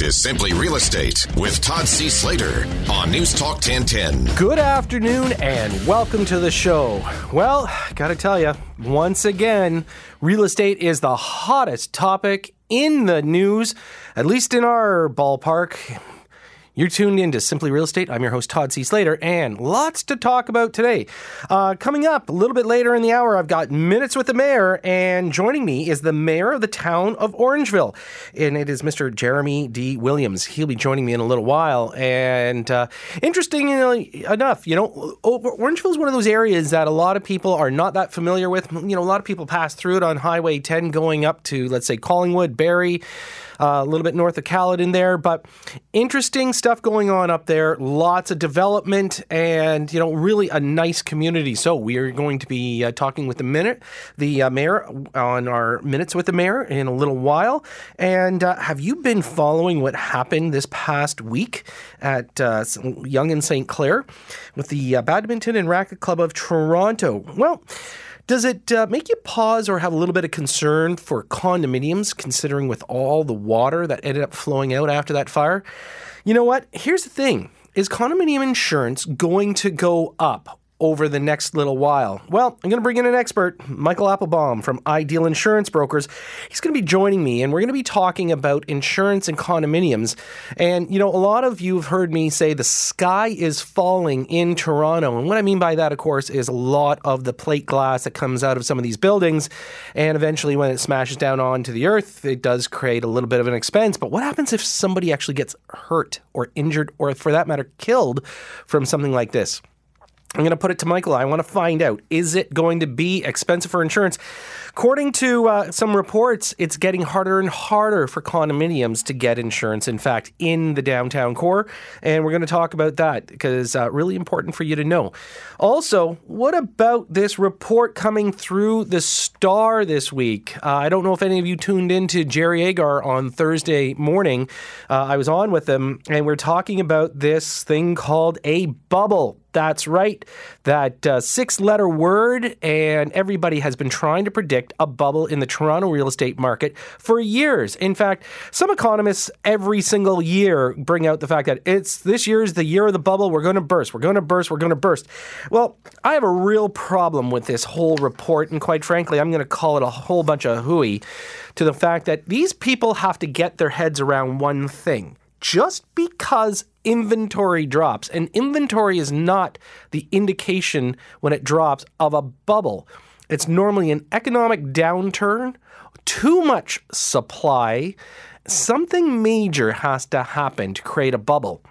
Is Simply Real Estate with Todd C. Slater on News Talk 1010. Good afternoon and welcome to the show. Well, gotta tell you, once again, real estate is the hottest topic in the news, at least in our ballpark. You're tuned in to Simply Real Estate. I'm your host, Todd C. Slater, and lots to talk about today. Uh, coming up a little bit later in the hour, I've got Minutes with the Mayor, and joining me is the Mayor of the town of Orangeville, and it is Mr. Jeremy D. Williams. He'll be joining me in a little while. And uh, interestingly enough, you know, Orangeville is one of those areas that a lot of people are not that familiar with. You know, a lot of people pass through it on Highway 10 going up to, let's say, Collingwood, Barrie a little bit north of Caledon there. But interesting stuff going on up there. Lots of development and, you know, really a nice community. So we are going to be uh, talking with the minute, the uh, mayor on our minutes with the mayor in a little while. And uh, have you been following what happened this past week at uh, Yonge and St. Clair with the uh, Badminton and Racquet Club of Toronto? Well, does it uh, make you pause or have a little bit of concern for condominiums, considering with all the water that ended up flowing out after that fire? You know what? Here's the thing is condominium insurance going to go up over the next little while? Well, I'm going to bring in an expert, Michael Applebaum from Ideal Insurance Brokers. He's going to be joining me, and we're going to be talking about insurance and condominiums. And, you know, a lot of you have heard me say the sky is falling in Toronto. And what I mean by that, of course, is a lot of the plate glass that comes out of some of these buildings. And eventually, when it smashes down onto the earth, it does create a little bit of an expense. But what happens if somebody actually gets hurt or injured, or for that matter, killed from something like this? I'm going to put it to Michael. I want to find out is it going to be expensive for insurance? According to uh, some reports, it's getting harder and harder for condominiums to get insurance, in fact, in the downtown core. And we're going to talk about that because uh, really important for you to know. Also, what about this report coming through the Star this week? Uh, I don't know if any of you tuned in to Jerry Agar on Thursday morning. Uh, I was on with him, and we're talking about this thing called a bubble. That's right, that uh, six letter word, and everybody has been trying to predict a bubble in the Toronto real estate market for years. In fact, some economists every single year bring out the fact that it's this year is the year of the bubble. We're going to burst. We're going to burst. We're going to burst. Well, I have a real problem with this whole report, and quite frankly, I'm going to call it a whole bunch of hooey to the fact that these people have to get their heads around one thing just because inventory drops, and inventory is not the indication when it drops of a bubble. It's normally an economic downturn, too much supply. Something major has to happen to create a bubble.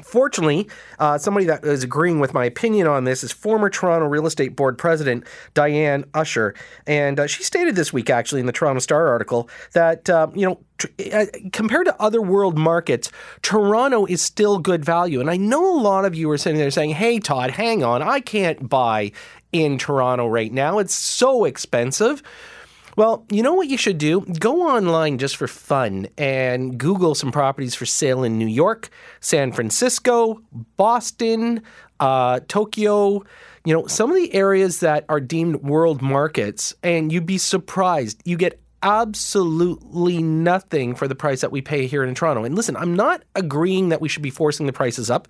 Fortunately, uh, somebody that is agreeing with my opinion on this is former Toronto Real Estate Board President Dianne Usher. And uh, she stated this week, actually, in the Toronto Star article, that, uh, you know, uh, compared to other world markets, Toronto is still good value. And I know a lot of you are sitting there saying, hey, Todd, hang on, I can't buy in Toronto right now. It's so expensive. Well, you know what you should do? Go online just for fun and Google some properties for sale in New York, San Francisco, Boston, uh, Tokyo, you know, some of the areas that are deemed world markets, and you'd be surprised. You get absolutely nothing for the price that we pay here in Toronto. And listen, I'm not agreeing that we should be forcing the prices up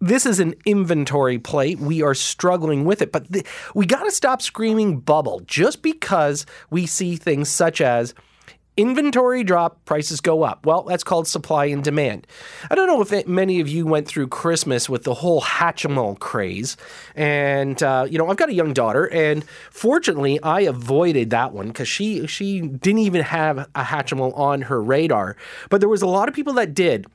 this is an inventory play. We are struggling with it, but th- we got to stop screaming bubble just because we see things such as inventory drop, prices go up. Well, that's called supply and demand. I don't know if it, many of you went through Christmas with the whole Hatchimal craze. And, uh, you know, I've got a young daughter, and fortunately, I avoided that one because she, she didn't even have a Hatchimal on her radar. But there was a lot of people that did.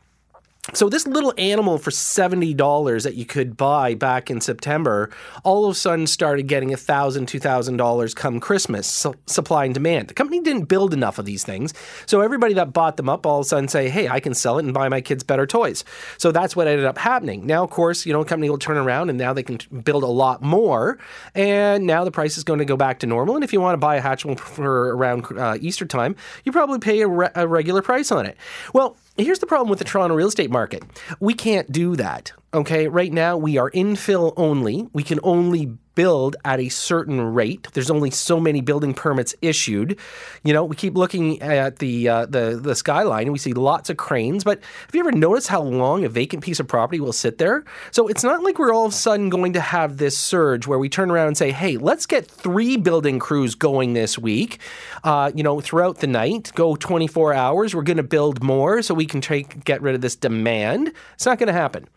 So this little animal for seventy dollars that you could buy back in September, all of a sudden started getting a thousand, two thousand dollars come Christmas. So supply and demand. The company didn't build enough of these things, so everybody that bought them up all of a sudden say, "Hey, I can sell it and buy my kids better toys." So that's what ended up happening. Now, of course, you know, the company will turn around and now they can build a lot more, and now the price is going to go back to normal. And if you want to buy a Hatchimal for around uh, Easter time, you probably pay a, re- a regular price on it. Well, Here's the problem with the Toronto real estate market. We can't do that. Okay, right now we are infill only. We can only build at a certain rate. There's only so many building permits issued. You know, we keep looking at the uh, the the skyline and we see lots of cranes. But have you ever noticed how long a vacant piece of property will sit there? So it's not like we're all of a sudden going to have this surge where we turn around and say, "Hey, let's get three building crews going this week." Uh, you know, throughout the night, go 24 hours. We're going to build more so we can take get rid of this demand. It's not going to happen.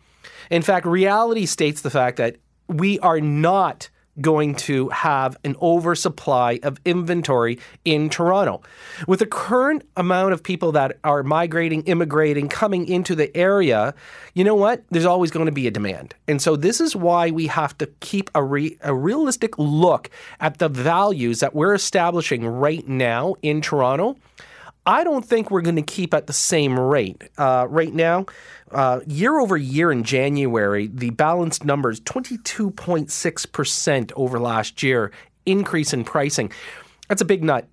In fact, reality states the fact that we are not going to have an oversupply of inventory in Toronto. With the current amount of people that are migrating, immigrating, coming into the area, you know what? There's always going to be a demand. And so this is why we have to keep a, re- a realistic look at the values that we're establishing right now in Toronto. I don't think we're going to keep at the same rate. Uh, right now, uh, year over year in January, the balanced numbers 22.6% over last year increase in pricing. That's a big nut.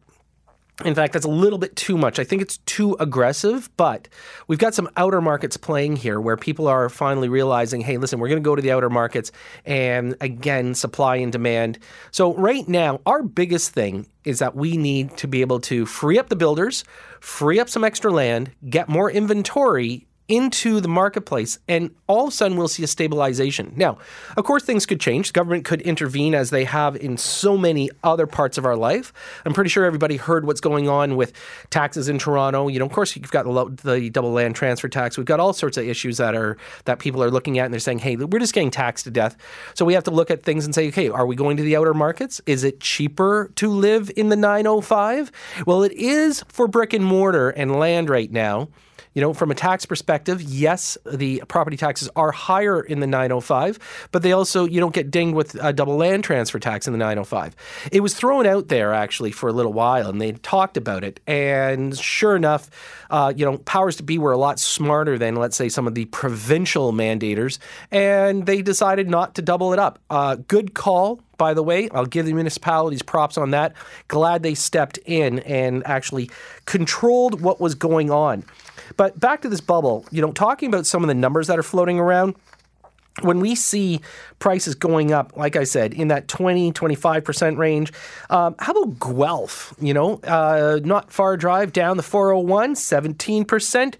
In fact, that's a little bit too much. I think it's too aggressive, but we've got some outer markets playing here where people are finally realizing hey, listen, we're going to go to the outer markets and again, supply and demand. So, right now, our biggest thing is that we need to be able to free up the builders, free up some extra land, get more inventory into the marketplace, and all of a sudden we'll see a stabilization. Now, of course, things could change. The government could intervene as they have in so many other parts of our life. I'm pretty sure everybody heard what's going on with taxes in Toronto. You know, of course, you've got the, the double land transfer tax. We've got all sorts of issues that are that people are looking at, and they're saying, "Hey, we're just getting taxed to death." So we have to look at things and say, "Okay, are we going to the outer markets? Is it cheaper to live in the 905?" Well, it is for brick and mortar and land right now. You know, from a tax perspective, yes, the property taxes are higher in the 905, but they also, you don't get dinged with a double land transfer tax in the 905. It was thrown out there actually for a little while and they talked about it. And sure enough, uh, you know, powers to be were a lot smarter than, let's say, some of the provincial mandators, and they decided not to double it up. Uh, good call by the way. I'll give the municipalities props on that. Glad they stepped in and actually controlled what was going on. But back to this bubble, you know, talking about some of the numbers that are floating around when we see prices going up, like I said, in that 20, 25% range, um, how about Guelph? You know, uh, not far drive down the 401, 17%.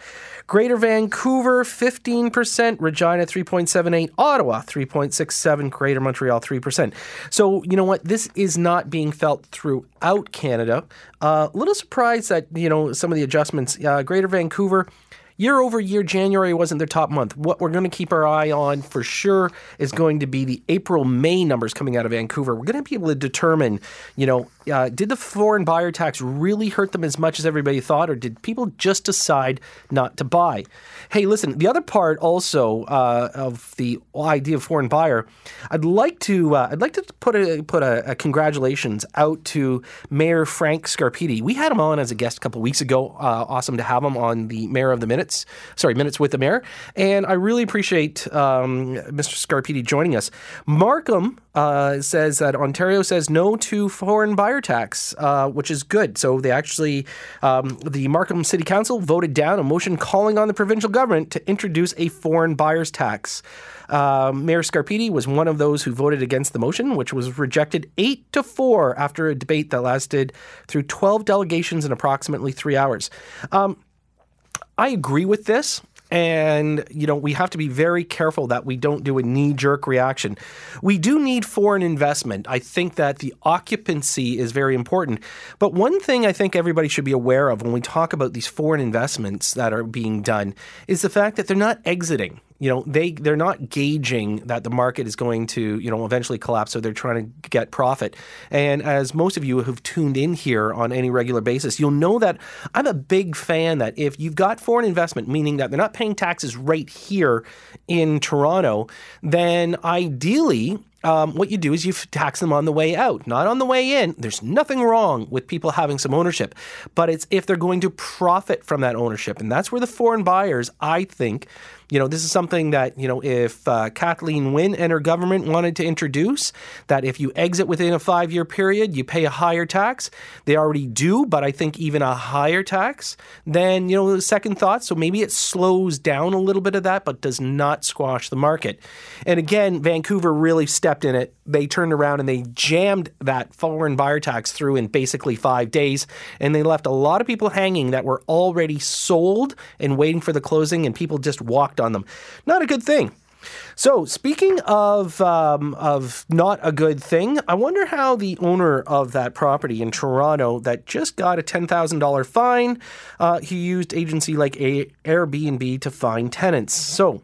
Greater Vancouver, 15%. Regina, 3.78. Ottawa, 3.67. Greater Montreal, 3%. So, you know what? This is not being felt throughout Canada. A uh, little surprised that, you know, some of the adjustments. Uh, Greater Vancouver, year over year, January wasn't their top month. What we're going to keep our eye on for sure is going to be the April May numbers coming out of Vancouver. We're going to be able to determine, you know, uh, did the foreign buyer tax really hurt them as much as everybody thought, or did people just decide not to buy? Hey, listen, the other part also uh, of the idea of foreign buyer, I'd like to uh, I'd like to put a put a, a, congratulations out to Mayor Frank Scarpitti. We had him on as a guest a couple weeks ago. Uh, awesome to have him on the Mayor of the Minutes, sorry, Minutes with the Mayor, and I really appreciate um, Mr. Scarpitti joining us. Markham uh, says that Ontario says no to foreign buyer tax, uh, which is good. So they actually, um, the Markham City Council voted down a motion calling on the provincial government to introduce a foreign buyers tax. Uh, Mayor Scarpitti was one of those who voted against the motion, which was rejected eight to four after a debate that lasted through 12 delegations in approximately three hours. Um, I agree with this. And, you know, we have to be very careful that we don't do a knee jerk reaction. We do need foreign investment. I think that the occupancy is very important. But one thing I think everybody should be aware of when we talk about these foreign investments that are being done is the fact that they're not exiting you know they they're not gauging that the market is going to you know eventually collapse so they're trying to get profit and as most of you who've tuned in here on any regular basis you'll know that i'm a big fan that if you've got foreign investment meaning that they're not paying taxes right here in toronto then ideally um, what you do is you tax them on the way out, not on the way in. There's nothing wrong with people having some ownership, but it's if they're going to profit from that ownership. And that's where the foreign buyers, I think, You know, this is something that, you know, if uh, Kathleen Wynne and her government wanted to introduce, that if you exit within a five year period, you pay a higher tax. They already do, but I think even a higher tax, then, you know, second thought. So maybe it slows down a little bit of that, but does not squash the market. And again, Vancouver really stepped in it. They turned around and they jammed that foreign buyer tax through in basically five days. And they left a lot of people hanging that were already sold and waiting for the closing, and people just walked on them. Not a good thing. So, speaking of um, of not a good thing, I wonder how the owner of that property in Toronto that just got a ten thousand dollar fine, uh, he used agency like a Airbnb to find tenants. So,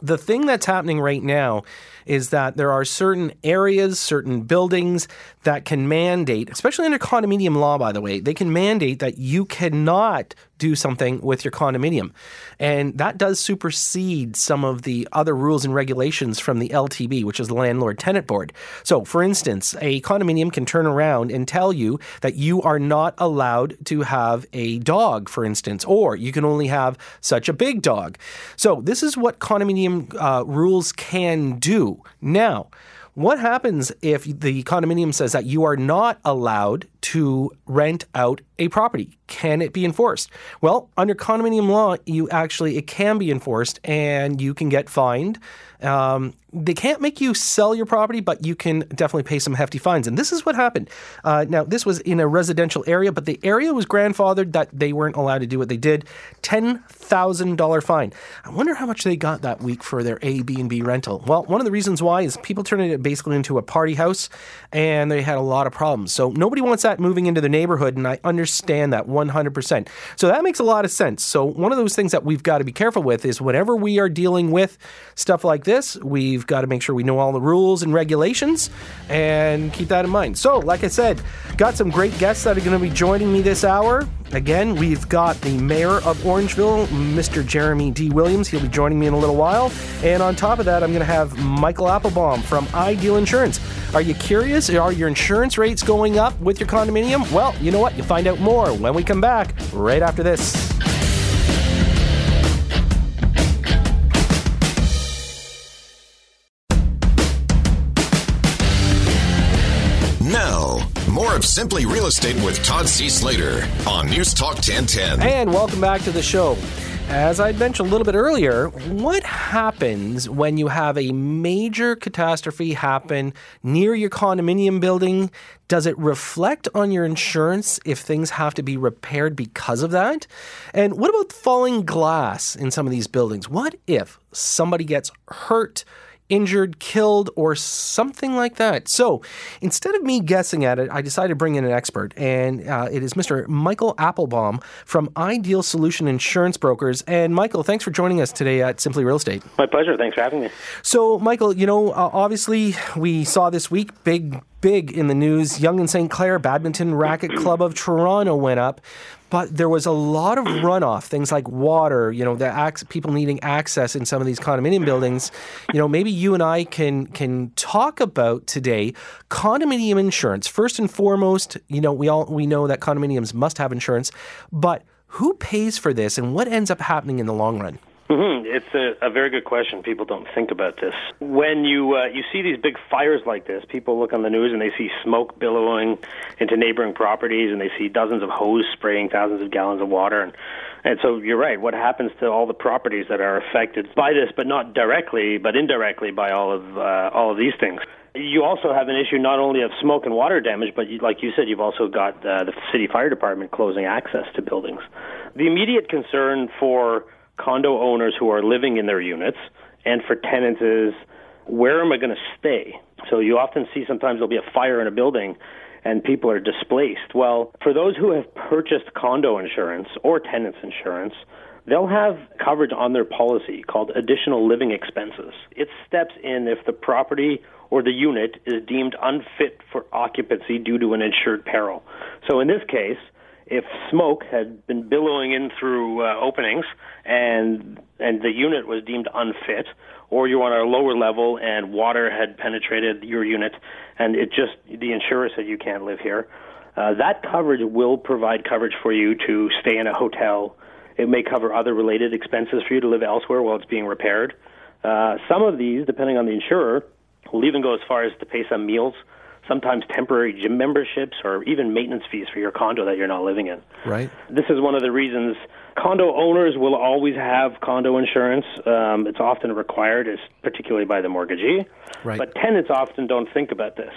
the thing that's happening right now is that there are certain areas, certain buildings that can mandate, especially under condominium law, by the way, they can mandate that you cannot do something with your condominium. And that does supersede some of the other rules and regulations from the LTB, which is the Landlord Tenant Board. So, for instance, a condominium can turn around and tell you that you are not allowed to have a dog, for instance, or you can only have such a big dog. So, this is what condominium uh, rules can do. Now, what happens if the condominium says that you are not allowed to rent out a property? Can it be enforced? Well, under condominium law, you actually it can be enforced, and you can get fined. Um, they can't make you sell your property, but you can definitely pay some hefty fines. And this is what happened. Uh, now, this was in a residential area, but the area was grandfathered that they weren't allowed to do what they did. Ten thousand dollar fine. I wonder how much they got that week for their A, B, and B rental. Well, one of the reasons why is people turned it basically into a party house, and they had a lot of problems. So nobody wants that moving into the neighborhood, and I understand that one hundred percent. So that makes a lot of sense. So one of those things that we've got to be careful with is whenever we are dealing with stuff like this, we've got to make sure we know all the rules and regulations and keep that in mind. So, like I said, got some great guests that are going to be joining me this hour. Again, we've got the mayor of Orangeville, Mr. Jeremy D. Williams. He'll be joining me in a little while. And on top of that, I'm going to have Michael Applebaum from Ideal Insurance. Are you curious? Are your insurance rates going up with your condominium? Well, you know what? You'll find out more when we come back right after this. Now, more of Simply Real Estate with Todd C. Slater on News Talk 1010. And welcome back to the show. As I mentioned a little bit earlier, what happens when you have a major catastrophe happen near your condominium building? Does it reflect on your insurance if things have to be repaired because of that? And what about falling glass in some of these buildings? What if somebody gets hurt? Injured, killed, or something like that. So instead of me guessing at it, I decided to bring in an expert, and uh, it is Mr. Michael Applebaum from Ideal Solution Insurance Brokers. And Michael, thanks for joining us today at Simply Real Estate. My pleasure. Thanks for having me. So, Michael, you know, uh, obviously we saw this week big big in the news. Yonge and St. Clair Badminton Racquet Club of Toronto went up, but there was a lot of runoff, things like water, you know, the ac- people needing access in some of these condominium buildings. You know, maybe you and I can can talk about today condominium insurance. First and foremost, you know, we all we know that condominiums must have insurance, but who pays for this and what ends up happening in the long run? Mm-hmm. It's a, a, very good question. People don't think about this. When you uh, you see these big fires like this, people look on the news and they see smoke billowing into neighboring properties, and they see dozens of hose spraying thousands of gallons of water. And and so you're right. What happens to all the properties that are affected by this, but not directly, but indirectly by all of uh, all of these things? You also have an issue not only of smoke and water damage, but you, like you said, you've also got uh, the city fire department closing access to buildings. The immediate concern for condo owners who are living in their units, and for tenants is where am I going to stay? So you often see sometimes there'll be a fire in a building and people are displaced. Well, for those who have purchased condo insurance or tenants insurance, they'll have coverage on their policy called additional living expenses. It steps in if the property or the unit is deemed unfit for occupancy due to an insured peril. So in this case, if smoke had been billowing in through uh, openings and and the unit was deemed unfit, or you're on a lower level and water had penetrated your unit, and it just the insurer said you can't live here, uh, that coverage will provide coverage for you to stay in a hotel It may cover other related expenses for you to live elsewhere while it's being repaired. Uh, some of these, depending on the insurer, will even go as far as to pay some meals, sometimes temporary gym memberships, or even maintenance fees for your condo that you're not living in. Right. This is one of the reasons condo owners will always have condo insurance. Um, it's often required, particularly by the mortgagee. Right. But tenants often don't think about this.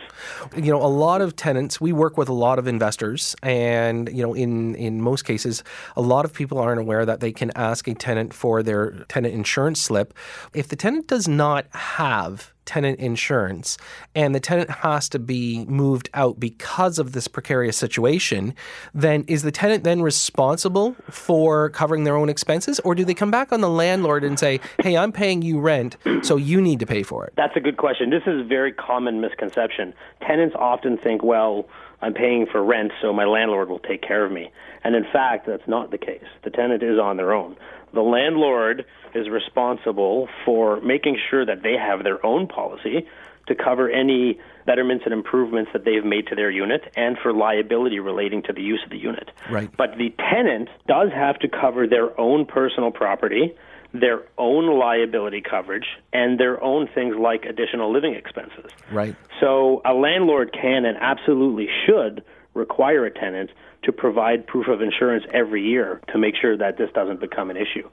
You know, a lot of tenants, we work with a lot of investors, and, you know, in, in most cases, a lot of people aren't aware that they can ask a tenant for their tenant insurance slip. If the tenant does not have tenant insurance and the tenant has to be moved out because of this precarious situation, then is the tenant then responsible for covering their own expenses or do they come back on the landlord and say, "Hey, I'm paying you rent, so you need to pay for it?" That's a good question. This is a very common misconception. Tenants often think, "Well, I'm paying for rent, so my landlord will take care of me." And in fact, that's not the case. The tenant is on their own. The landlord is responsible for making sure that they have their own policy to cover any betterments and improvements that they've made to their unit and for liability relating to the use of the unit. Right. But the tenant does have to cover their own personal property, their own liability coverage, and their own things like additional living expenses. Right. So a landlord can and absolutely should require a tenant to provide proof of insurance every year to make sure that this doesn't become an issue.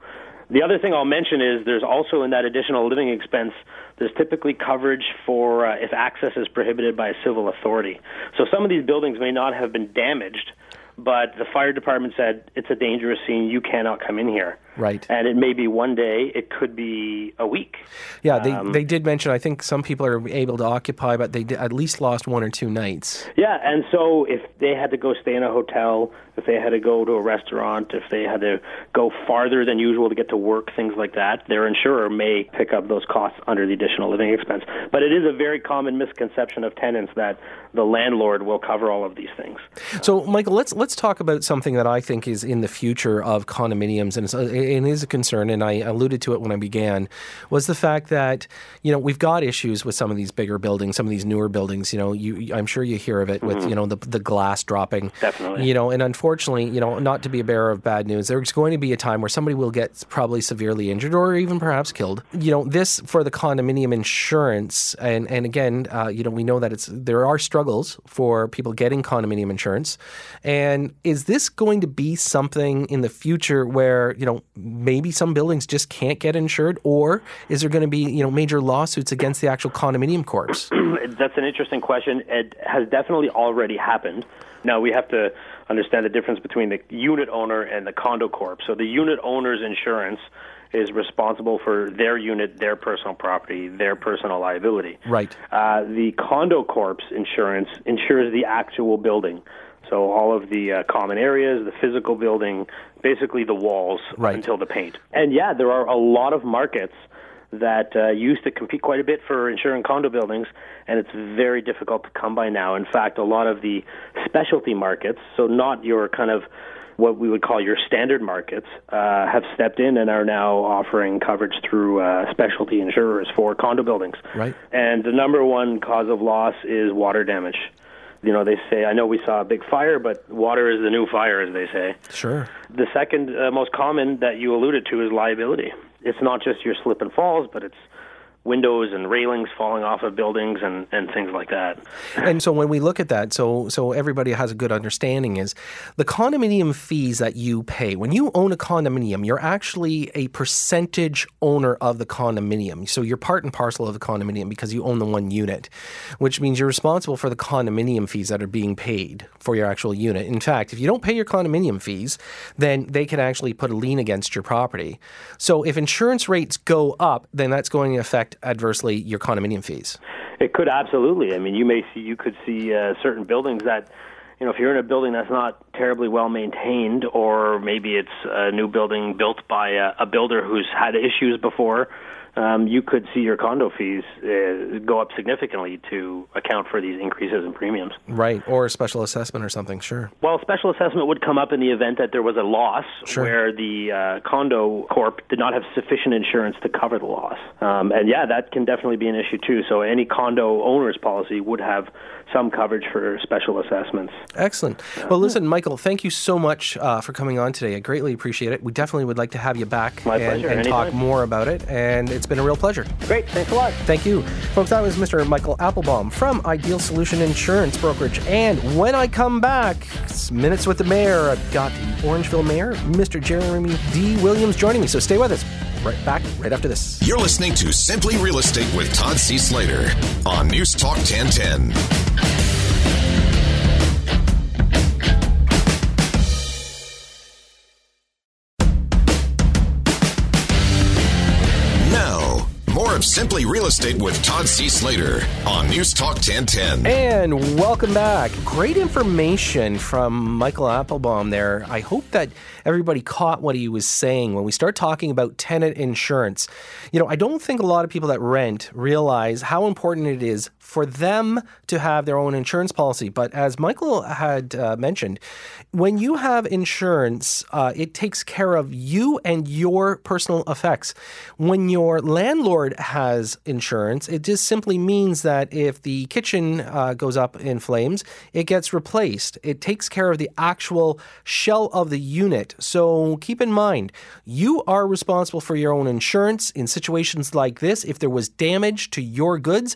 The other thing I'll mention is there's also in that additional living expense, there's typically coverage for uh, if access is prohibited by a civil authority. So some of these buildings may not have been damaged, but the fire department said it's a dangerous scene, you cannot come in here. Right. And it may be one day, it could be a week. Yeah, they, um, they did mention, I think some people are able to occupy, but they at least lost one or two nights. Yeah, and so if they had to go stay in a hotel, if they had to go to a restaurant, if they had to go farther than usual to get to work, things like that, their insurer may pick up those costs under the additional living expense. But it is a very common misconception of tenants that the landlord will cover all of these things. So, Michael, let's let's talk about something that I think is in the future of condominiums, and it is a concern, and I alluded to it when I began, was the fact that you know we've got issues with some of these bigger buildings, some of these newer buildings. You know, you I'm sure you hear of it with mm-hmm. you know the the glass dropping. Definitely. You know, and unfortunately, you know, not to be a bearer of bad news, there's going to be a time where somebody will get probably severely injured or even perhaps killed. You know, this for the condominium insurance, and and again, uh, you know, we know that it's there are struggles for people getting condominium insurance, and is this going to be something in the future where you know maybe some buildings just can't get insured, or is there going to be you know major lawsuits against the actual condominium corps? That's an interesting question. It has definitely already happened. Now we have to understand the difference between the unit owner and the condo corp. So the unit owner's insurance is responsible for their unit, their personal property, their personal liability. Right. Uh, the condo corp's insurance insures the actual building. So all of the uh, common areas, the physical building, basically the walls right. until the paint. And yeah, there are a lot of markets that uh, used to compete quite a bit for insuring condo buildings, and it's very difficult to come by now. In fact, a lot of the specialty markets, so not your kind of what we would call your standard markets, uh, have stepped in and are now offering coverage through uh, specialty insurers for condo buildings. Right. And the number one cause of loss is water damage you know, they say, I know we saw a big fire, but water is the new fire, as they say. Sure. The second uh, most common that you alluded to is liability. It's not just your slip and falls, but it's windows and railings falling off of buildings and, and things like that. And so when we look at that, so so everybody has a good understanding is the condominium fees that you pay. When you own a condominium, you're actually a percentage owner of the condominium. So you're part and parcel of the condominium because you own the one unit, which means you're responsible for the condominium fees that are being paid for your actual unit. In fact, if you don't pay your condominium fees, then they can actually put a lien against your property. So if insurance rates go up, then that's going to affect adversely your condominium fees? It could absolutely. I mean, you may see you could see uh, certain buildings that you know, if you're in a building that's not terribly well maintained, or maybe it's a new building built by a, a builder who's had issues before, um, you could see your condo fees uh, go up significantly to account for these increases in premiums. Right, or a special assessment or something, sure. Well, special assessment would come up in the event that there was a loss sure. where the uh, condo corp did not have sufficient insurance to cover the loss. Um, and yeah, that can definitely be an issue too. So any condo owner's policy would have some coverage for special assessments. Excellent. Well, listen, Michael, thank you so much uh, for coming on today. I greatly appreciate it. We definitely would like to have you back My and, pleasure. and talk more about it. And it's been a real pleasure. Great. Thanks a lot. Thank you. Folks, that was Mr. Michael Applebaum from Ideal Solution Insurance Brokerage. And when I come back, it's Minutes with the Mayor. I've got the Orangeville Mayor, Mr. Jeremy D. Williams, joining me. So stay with us. Right back right after this. You're listening to Simply Real Estate with Todd C. Slater on News Talk 1010. More of Simply Real Estate with Todd C. Slater on News Talk 1010. And welcome back. Great information from Michael Applebaum there. I hope that everybody caught what he was saying when we start talking about tenant insurance. You know, I don't think a lot of people that rent realize how important it is for them to have their own insurance policy. But as Michael had uh, mentioned, when you have insurance, uh, it takes care of you and your personal effects. When your landlord has insurance, it just simply means that if the kitchen uh, goes up in flames, it gets replaced. It takes care of the actual shell of the unit. So keep in mind, you are responsible for your own insurance in situations like this. If there was damage to your goods,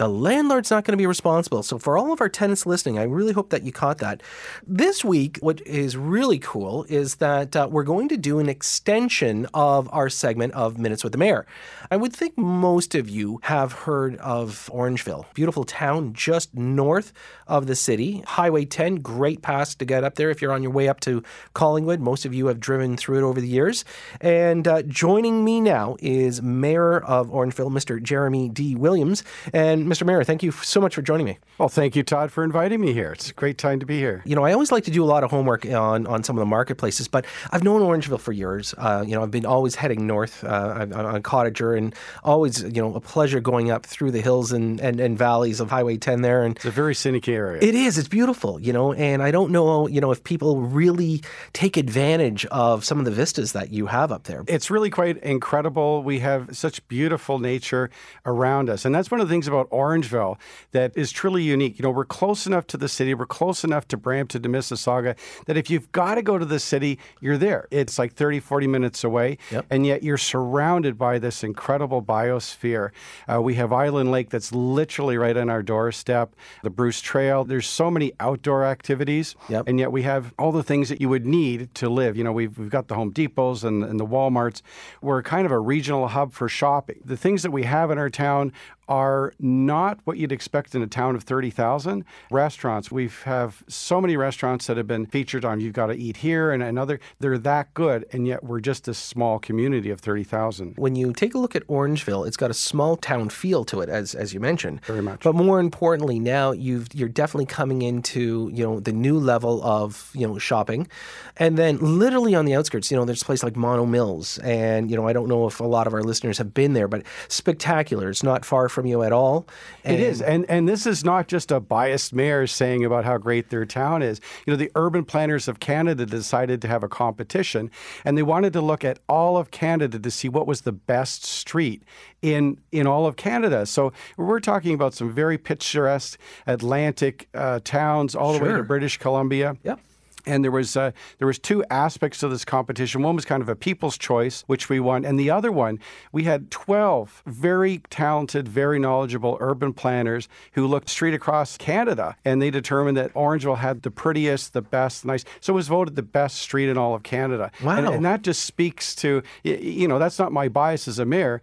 the landlord's not going to be responsible. So, for all of our tenants listening, I really hope that you caught that. This week, what is really cool is that uh, we're going to do an extension of our segment of Minutes with the Mayor. I would think most of you have heard of Orangeville, beautiful town just north of the city. Highway 10, great pass to get up there if you're on your way up to Collingwood. Most of you have driven through it over the years. And uh, joining me now is Mayor of Orangeville, Mr. Jeremy D. Williams. And Mr. Mayor, thank you so much for joining me. Well, thank you, Todd, for inviting me here. It's a great time to be here. You know, I always like to do a lot of homework on, on some of the marketplaces, but I've known Orangeville for years. Uh, you know, I've been always heading north uh, I'm- I'm a cottager and always, you know, a pleasure going up through the hills and, and, and valleys of Highway 10 there. And It's a very scenic area. it is. It's beautiful, you know, and I don't know, you know, if people really take advantage of some of the vistas that you have up there. it's really quite incredible. We have such beautiful nature around us. And that's one of the things about Orangeville that is truly unique. You know, we're close enough to the city, we're close enough to Brampton, to Mississauga, that if you've got to go to the city, you're there. It's like 30, 40 minutes away. Yep. And yet you're surrounded by this incredible biosphere. Uh, we have Island Lake that's literally right on our doorstep, the Bruce Trail. There's so many outdoor activities. Yep. And yet we have all the things that you would need to live. You know, we've, we've got the Home Depots and, and the Walmarts. We're kind of a regional hub for shopping. The things that we have in our town are not what you'd expect in a town of 30,000. Restaurants, we have so many restaurants that have been featured on You've Got to Eat Here and another. They're that good, and yet we're just a small community of 30,000. when you take a look at Orangeville, it's got a small town feel to it, as as you mentioned. Very much. But more importantly, now you've you're definitely coming into you know the new level of you know shopping, and then literally on the outskirts, you know, there's a place like Mono Mills, and you know I don't know if a lot of our listeners have been there, but spectacular. It's not far from you at all. It is, and and this is not just a biased mayor saying about how great their town is. You know, the urban planners of Canada decided to have a competition, and they wanted to look at all of Canada to see what was the best street in in all of Canada. So we're talking about some very picturesque Atlantic uh, towns, all the way to British Columbia. Yep. And there was uh, there was two aspects to this competition. One was kind of a people's choice, which we won, and the other one we had twelve very talented, very knowledgeable urban planners who looked straight across Canada, and they determined that Orangeville had the prettiest, the best, nice. So it was voted the best street in all of Canada. Wow. And, and that just speaks to you know that's not my bias as a mayor.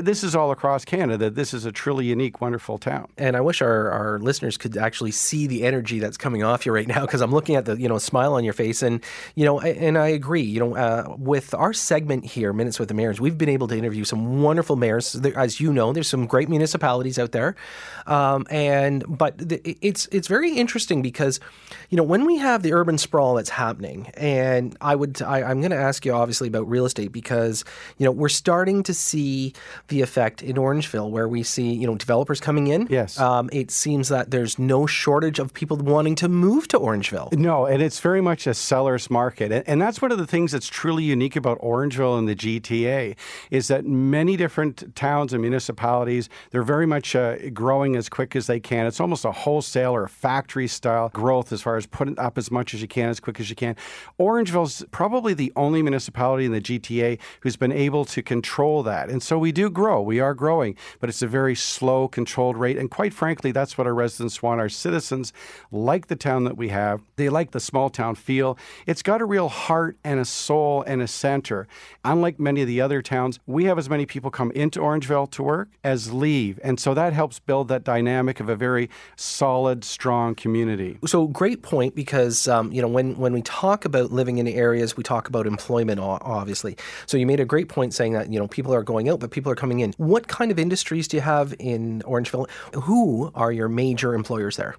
This is all across Canada. This is a truly unique, wonderful town. And I wish our, our listeners could actually see the energy that's coming off you right now because I'm looking at the you know smile on your face and you know and I agree you know uh, with our segment here Minutes with the Mayors we've been able to interview some wonderful mayors as you know there's some great municipalities out there um, and but the, it's it's very interesting because you know when we have the urban sprawl that's happening and I would I, I'm going to ask you obviously about real estate because you know we're starting to see the effect in Orangeville where we see you know developers coming in Yes. um, it seems that there's no shortage of people wanting to move to Orangeville. No, and it's it's very much a seller's market. And, and that's one of the things that's truly unique about Orangeville and the GTA is that many different towns and municipalities, they're very much uh, growing as quick as they can. It's almost a wholesale or factory style growth as far as putting up as much as you can, as quick as you can. Orangeville's probably the only municipality in the GTA who's been able to control that. And so we do grow. We are growing, but it's a very slow, controlled rate. And quite frankly, that's what our residents want. Our citizens like the town that we have. They like the small town feel. It's got a real heart and a soul and a center. Unlike many of the other towns, we have as many people come into Orangeville to work as leave. And so that helps build that dynamic of a very solid, strong community. So great point because um, you know when when we talk about living in areas, we talk about employment, obviously. So you made a great point saying that you know people are going out, but people are coming in. What kind of industries do you have in Orangeville? Who are your major employers there?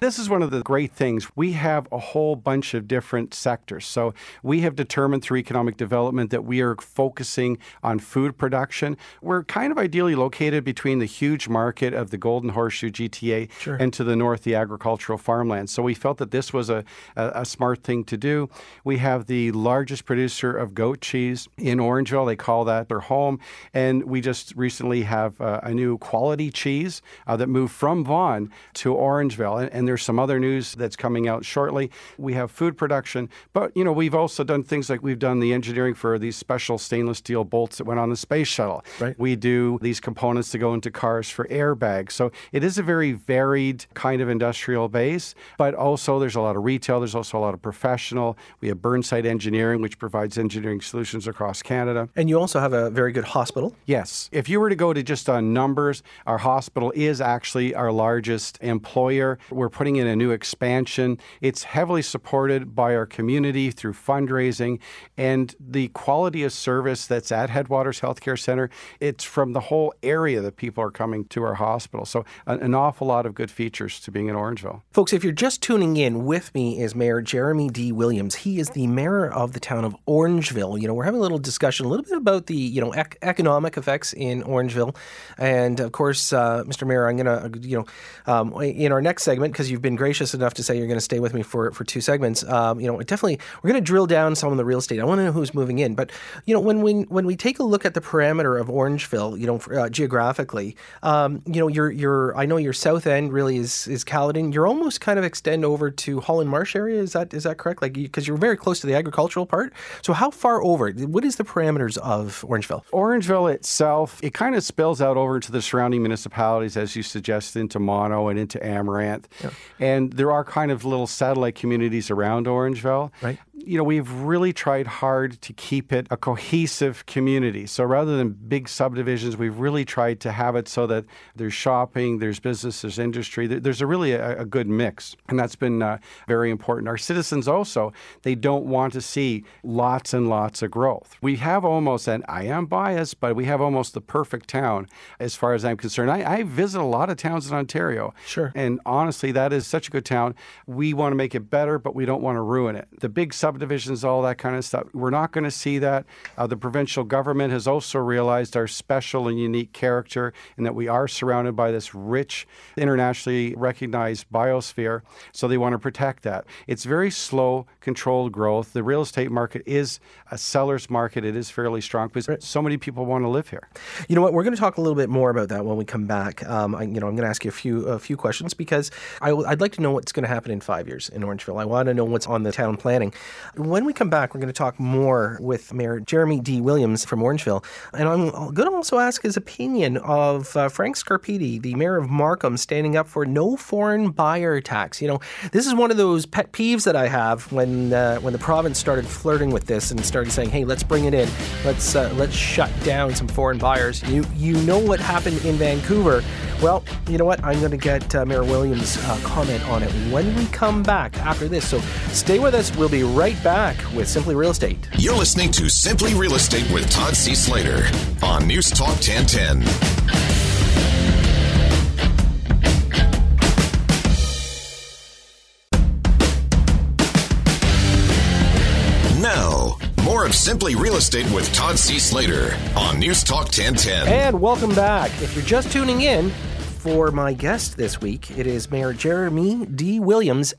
This is one of the great things. We have a whole bunch of different sectors. So we have determined through economic development that we are focusing on food production. We're kind of ideally located between the huge market of the Golden Horseshoe GTA sure. and to the north the agricultural farmland. So we felt that this was a, a, a smart thing to do. We have the largest producer of goat cheese in Orangeville. They call that their home. And we just recently have uh, a new quality cheese uh, that moved from Vaughan to Orangeville. And, and there's some other news that's coming out shortly. We have food production, but you know we've also done things like we've done the engineering for these special stainless steel bolts that went on the space shuttle. Right. We do these components to go into cars for airbags. So it is a very varied kind of industrial base, but also there's a lot of retail. There's also a lot of professional. We have Burnside Engineering, which provides engineering solutions across Canada. And you also have a very good hospital. Yes. If you were to go to just on numbers, our hospital is actually our largest employer. We're putting in a new expansion. It's heavily supported by our community through fundraising and the quality of service that's at Headwaters Healthcare Center. It's from the whole area that people are coming to our hospital. So, an, an awful lot of good features to being in Orangeville. Folks, if you're just tuning in, with me is Mayor Jeremy D. Williams. He is the mayor of the town of Orangeville. You know, we're having a little discussion a little bit about the, you know, ec- economic effects in Orangeville. And of course, uh, Mr. Mayor, I'm going to, you know, um, in our next segment, because you've been gracious enough to say you're going to stay with me for, for two segments, um, you know, definitely, we're going to drill down some of the real estate. I want to know who's moving in. But, you know, when we, when we take a look at the parameter of Orangeville, you know, uh, geographically, um, you know, your, your, I know your south end really is, is Caledon. You're almost kind of extend over to Holland Marsh area. Is that, is that correct? Like, because you, are very close to the agricultural part. So how far over? What is the parameters of Orangeville? Orangeville itself, it kind of spills out over to the surrounding municipalities, as you suggested, into Mono and into Amaranth. Yeah. And there are kind of little satellite communities around Orangeville. Right you know, we've really tried hard to keep it a cohesive community. So rather than big subdivisions, we've really tried to have it so that there's shopping, there's business, there's industry. There's a really a, a good mix, and that's been uh, very important. Our citizens also they don't want to see lots and lots of growth. We have almost, and I am biased, but we have almost the perfect town as far as I'm concerned. I, I visit a lot of towns in Ontario. Sure. And honestly, that is such a good town. We want to make it better, but we don't want to ruin it. The big subdivisions, all that kind of stuff. We're not going to see that. Uh, the provincial government has also realized our special and unique character and that we are surrounded by this rich, internationally recognized biosphere. So they want to protect that. It's very slow, controlled growth. The real estate market is a seller's market. It is fairly strong because right. so many people want to live here. You know what? We're going to talk a little bit more about that when we come back. Um, I, you know, I'm going to ask you a few a few questions because I, would like to know what's going to happen in five years in Orangeville. I want to know what's on the town planning. When we come back, we're going to talk more with Mayor Jeremy D. Williams from Orangeville. And I'm going to also ask his opinion of uh, Frank Scarpitti, the mayor of Markham, standing up for no foreign buyer tax. You know, this is one of those pet peeves that I have when uh, when the province started flirting with this and started saying, "Hey, let's bring it in. Let's uh, let's shut down some foreign buyers." You you know what happened in Vancouver. Well, you know what? I'm going to get uh, Mayor Williams' uh, comment on it when we come back after this. So stay with us. We'll be right right back with Simply Real Estate. You're listening to Simply Real Estate with Todd C. Slater on News Talk 1010. Now, more of Simply Real Estate with Todd C. Slater on News Talk 1010. And welcome back. If you're just tuning in, for my guest this week. It is Mayor Jeremy D. Williams.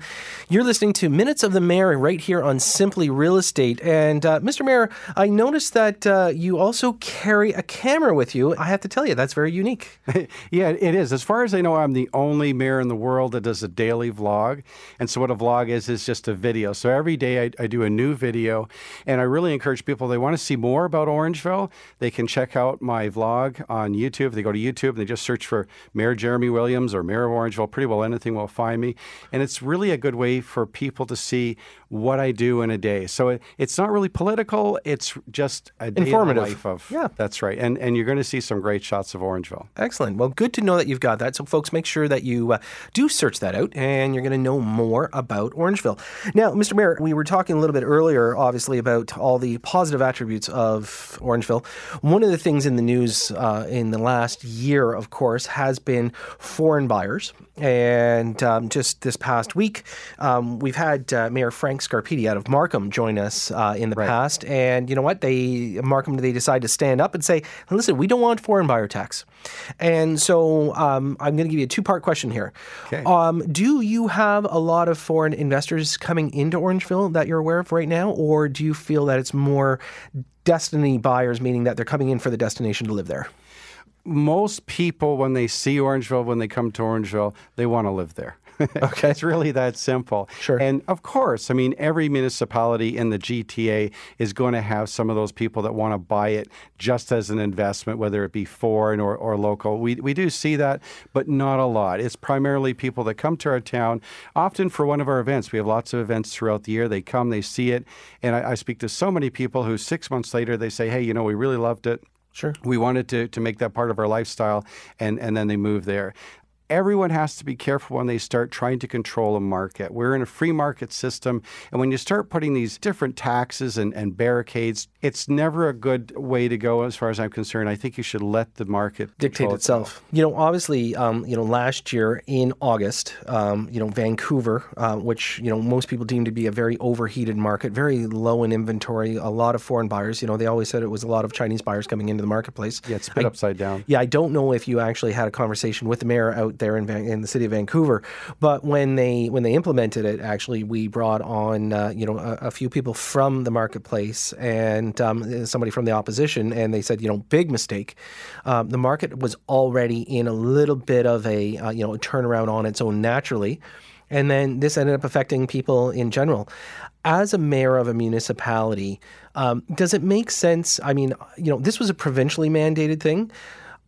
You're listening to Minutes of the Mayor right here on Simply Real Estate. And uh, Mr. Mayor, I noticed that uh, you also carry a camera with you. I have to tell you, that's very unique. yeah, it is. As far as I know, I'm the only mayor in the world that does a daily vlog. And so, what a vlog is, is just a video. So, every day I, I do a new video. And I really encourage people, they want to see more about Orangeville, they can check out my vlog on YouTube. They go to YouTube and they just search for Mayor Jeremy Williams or Mayor of Orangeville, pretty well anything will find me. And it's really a good way for people to see what I do in a day. So it, it's not really political. It's just a day Informative. in the life of. Yeah. That's right. And, and you're going to see some great shots of Orangeville. Excellent. Well, good to know that you've got that. So, folks, make sure that you uh, do search that out and you're going to know more about Orangeville. Now, Mr. Mayor, we were talking a little bit earlier, obviously, about all the positive attributes of Orangeville. One of the things in the news uh, in the last year, of course, has been foreign buyers. And um, just this past week, um, we've had uh, Mayor Frank Scarpitti out of Markham join us uh, in the Right. past. And you know what? They Markham they decide to stand up and say, "Listen, we don't want foreign buyer tax." And so um, I'm going to give you a two part question here. Okay. Um, do you have a lot of foreign investors coming into Orangeville that you're aware of right now, or do you feel that it's more destiny buyers, meaning that they're coming in for the destination to live there? Most people, when they see Orangeville, when they come to Orangeville, they want to live there. Okay. it's really that simple. Sure. And of course, I mean, every municipality in the GTA is going to have some of those people that want to buy it just as an investment, whether it be foreign or, or local. We, we do see that, but not a lot. It's primarily people that come to our town, often for one of our events. We have lots of events throughout the year. They come, they see it. And I, I speak to so many people who six months later, they say, hey, you know, we really loved it. Sure. We wanted to, to make that part of our lifestyle, and, and then they moved there. Everyone has to be careful when they start trying to control a market. We're in a free market system, and when you start putting these different taxes and, and barricades, it's never a good way to go as far as I'm concerned. I think you should let the market dictate control itself. You know, obviously, um, you know, last year in August, um, you know, Vancouver, uh, which you know most people deem to be a very overheated market, very low in inventory, a lot of foreign buyers. You know, they always said it was a lot of Chinese buyers coming into the marketplace. Yeah, it's spit upside down. Yeah, I don't know if you actually had a conversation with the mayor out there in, Van- in the city of Vancouver, but when they when they implemented it, actually, we brought on uh, you know a, a few people from the marketplace and um, somebody from the opposition, and they said you know big mistake. Um, the market was already in a little bit of a uh, you know a turnaround on its own naturally. And then this ended up affecting people in general. As a mayor of a municipality, um, does it make sense? I mean, you know, this was a provincially mandated thing.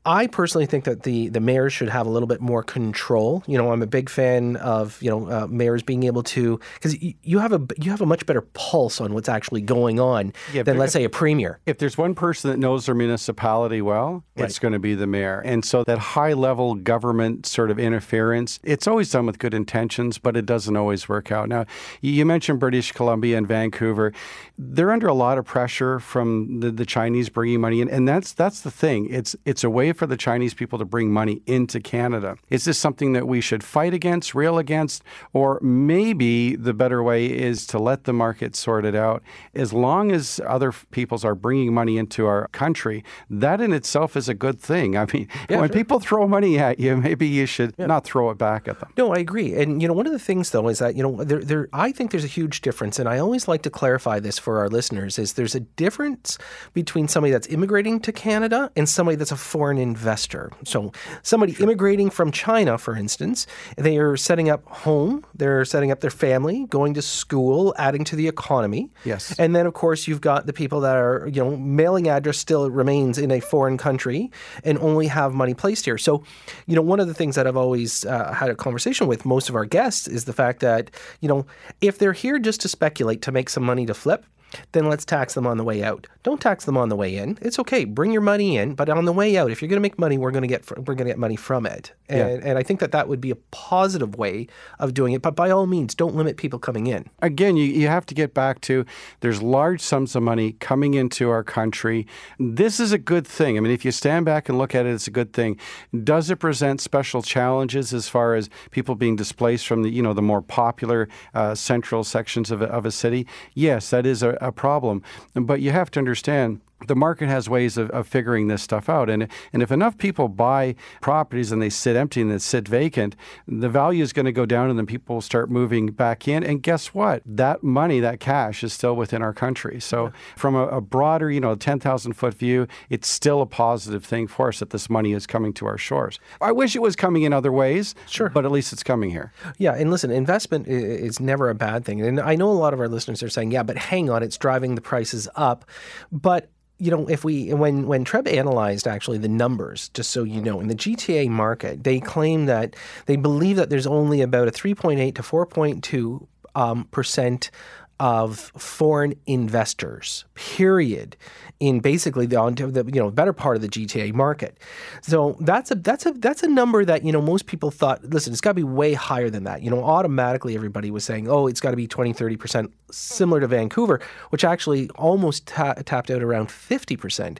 I personally think that the the mayors should have a little bit more control. You know, I'm a big fan of you know uh, mayors being able to because y- you have a you have a much better pulse on what's actually going on Yeah, than let's say a premier. If there's one person that knows their municipality well, it's going to be the mayor. And so that high level government sort of interference, it's always done with good intentions, but it doesn't always work out. Now, you you mentioned British Columbia and Vancouver. They're under a lot of pressure from the, the Chinese bringing money in, and that's that's the thing. It's it's a way for the Chinese people to bring money into Canada. Is this something that we should fight against, rail against, or maybe the better way is to let the market sort it out? As long as other peoples are bringing money into our country, that in itself is a good thing. I mean, when people throw money at you, maybe you should not throw it back at them. No, I agree. And you know, one of the things though is that you know, there, there, I think there's a huge difference, and I always like to clarify this for our listeners: is there's a difference between somebody that's immigrating to Canada and somebody that's a foreign investor. So, somebody immigrating from China, for instance, they are setting up home, they're setting up their family, going to school, adding to the economy. Yes. And then, of course, you've got the people that are, you know, mailing address still remains in a foreign country and only have money placed here. So, you know, one of the things that I've always uh, had a conversation with most of our guests is the fact that, you know, if they're here just to speculate to make some money to flip, then let's tax them on the way out. Don't tax them on the way in. It's okay. Bring your money in, but on the way out, if you're going to make money, we're going to get we're going to get money from it. And, and I think that that would be a positive way of doing it. But by all means, don't limit people coming in. again, you, you have to get back to there's large sums of money coming into our country. This is a good thing. I mean, if you stand back and look at it, it's a good thing. Does it present special challenges as far as people being displaced from the you know the more popular uh, central sections of a, of a city? Yes, that is a, a problem. But you have to understand the market has ways of, of figuring this stuff out. And, and if enough people buy properties and they sit empty and they sit vacant, the value is going to go down and then people will start moving back in. And guess what? That money, that cash is still within our country. So yeah. from a, a, broader, you know, 10,000 foot view, it's still a positive thing for us that this money is coming to our shores. I wish it was coming in other ways, sure, but at least it's coming here. Yeah, and listen, investment is never a bad thing. And I know a lot of our listeners are saying, yeah, but hang on, it's driving the prices up. But you know, if we when when Treb analyzed actually the numbers, just so you know, in the GTA market, they claim that they believe that there's only about a 3.8 to 4.2 um, percent of foreign investors, period, in basically the, you know better part of the GTA market. So that's a that's a that's a number that you know most people thought. Listen, it's got to be way higher than that. You know, automatically everybody was saying, oh, it's got to be 20, 30 percent similar to Vancouver, which actually almost ta- tapped out around 50 percent.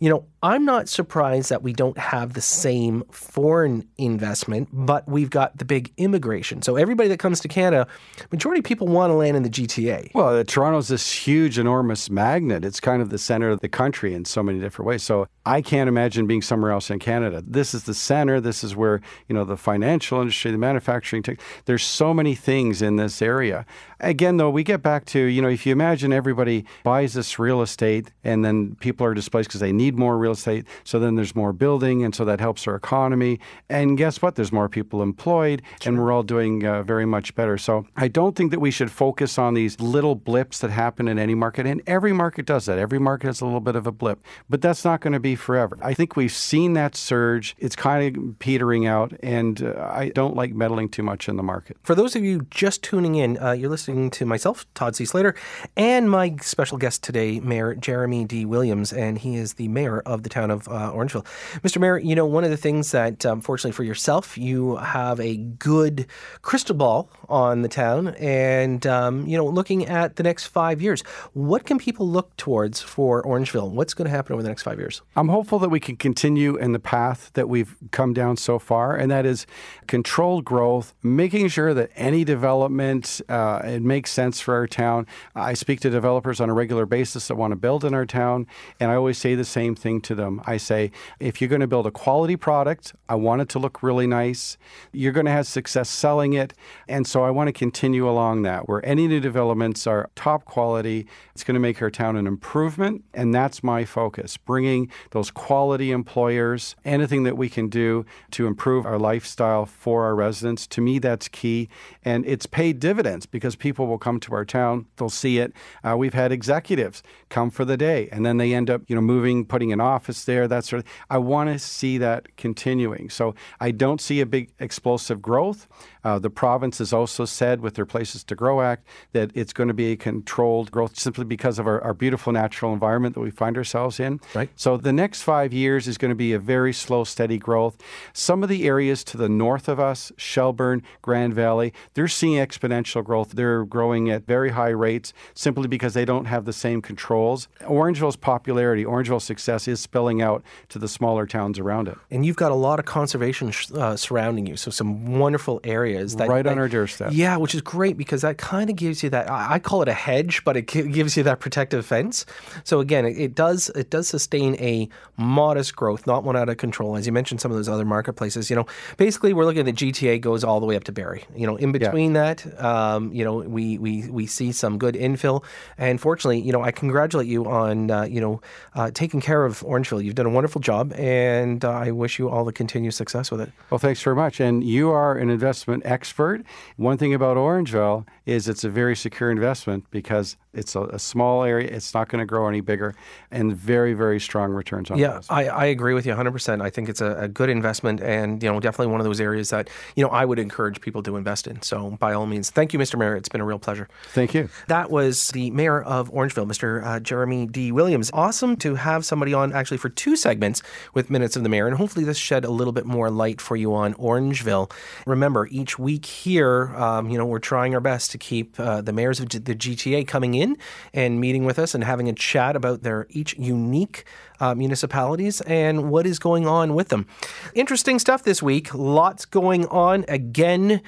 You know, I'm not surprised that we don't have the same foreign investment, but we've got the big immigration. So everybody that comes to Canada, majority of people want to land in the GTA. Well, uh, Toronto's this huge, enormous magnet. It's kind of the center the country in so many different ways. So I can't imagine being somewhere else in Canada. This is the center. This is where you know the financial industry, the manufacturing. Tech, there's so many things in this area. Again, though, we get back to you know if you imagine everybody buys this real estate and then people are displaced because they need more real estate. So then there's more building, and so that helps our economy. And guess what? There's more people employed, sure. and we're all doing uh, very much better. So I don't think that we should focus on these little blips that happen in any market, and every market does that. Every market has a little bit of a blip, but that's not going to be forever. I think we've seen that surge. It's kind of petering out, and uh, I don't like meddling too much in the market. For those of you just tuning in, uh, you're listening to myself, Todd C. Slater, and my special guest today, Mayor Jeremy D. Williams, and he is the mayor of the town of uh, Orangeville. Mr. Mayor, you know, one of the things that, um, fortunately for yourself, you have a good crystal ball on the town, and, um, you know, looking at the next five years, what can people look towards for Orangeville? What's going to happen over the next five years? I'm hopeful that we can continue in the path that we've come down so far, and that is controlled growth, making sure that any development uh, it makes sense for our town. I speak to developers on a regular basis that want to build in our town, and I always say the same thing to them. I say, if you're going to build a quality product, I want it to look really nice. You're going to have success selling it, and so I want to continue along that. Where any new developments are top quality, it's going to make our town an improvement, and that's my focus. Bringing those quality employers, anything that we can do to improve our lifestyle for our residents. To me, that's key. And it's paid dividends because people will come to our town, they'll see it. Uh, we've had executives come for the day and then they end up, you know, moving, putting an office there, that sort of I want to see that continuing. So I don't see a big explosive growth. Uh, the province has also said with their Places to Grow Act that it's going to be a controlled growth simply because of our, our beautiful natural environment that we find ourselves in. Right. So the next five years is going to be a very slow, steady growth. Some of the areas to the north of us, Shelburne, Grand Valley, they're seeing exponential growth. They're growing at very high rates simply because they don't have the same controls. Orangeville's popularity, Orangeville's success is spilling out to the smaller towns around it. And you've got a lot of conservation uh, surrounding you, so some wonderful areas that right on our doorstep. Yeah, which is great because that kind of gives you that. I call it a hedge, but it gives you that protective fence. So again, it, it does it does sustain a modest growth, not one out of control. As you mentioned, some of those other marketplaces. You know, basically, we're looking at the GTA goes all the way up to Barrie. You know, in between yeah. that, um, you know, we we we see some good infill, and fortunately, you know, I congratulate you on uh, you know uh, taking care of Orangeville. You've done a wonderful job, and uh, I wish you all the continued success with it. Well, thanks very much. And you are an investment expert. One thing about Orangeville is it's a very secure investment because it's a, a small area. It's not going to grow any bigger, and very, very strong returns on. Yeah, I, I, agree with you 100. percent I think it's a, a, good investment, and you know, definitely one of those areas that you know I would encourage people to invest in. So, by all means, thank you, Mr. Mayor. It's been a real pleasure. Thank you. That was the mayor of Orangeville, Mr. Uh, Jeremy D. Williams. Awesome to have somebody on actually for two segments with minutes of the mayor, and hopefully this shed a little bit more light for you on Orangeville. Remember, each week here, um, you know, we're trying our best to keep uh, the mayors of the GTA coming in and meeting with us and having a chat about their each unique uh, municipalities and what is going on with them. Interesting stuff this week. Lots going on again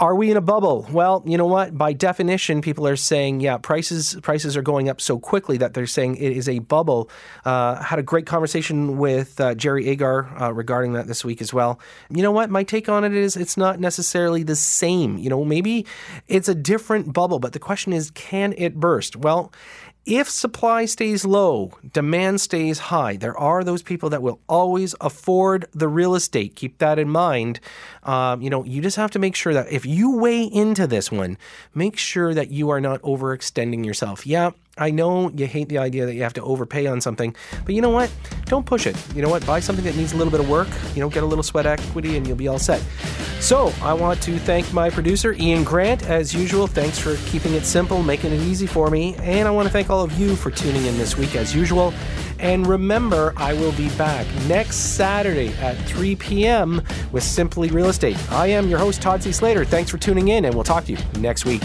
Are we in a bubble? Well, you know what? By definition, people are saying, yeah, prices prices are going up so quickly that they're saying it is a bubble. Uh, had a great conversation with uh, Jerry Agar uh, regarding that this week as well. You know what? My take on it is it's not necessarily the same. You know, maybe it's a different bubble, but the question is, can it burst? Well, if supply stays low, demand stays high, there are those people that will always afford the real estate. Keep that in mind. Um, you know, you just have to make sure that if you weigh into this one, make sure that you are not overextending yourself. Yeah, I know you hate the idea that you have to overpay on something, but you know what? Don't push it. You know what? Buy something that needs a little bit of work, you know, get a little sweat equity and you'll be all set. So, I want to thank my producer, Ian Grant, as usual. Thanks for keeping it simple, making it easy for me. And I want to thank all of you for tuning in this week, as usual. And remember, I will be back next Saturday at 3 p.m. with Simply Real Estate. I am your host, Todd C. Slater. Thanks for tuning in, and we'll talk to you next week.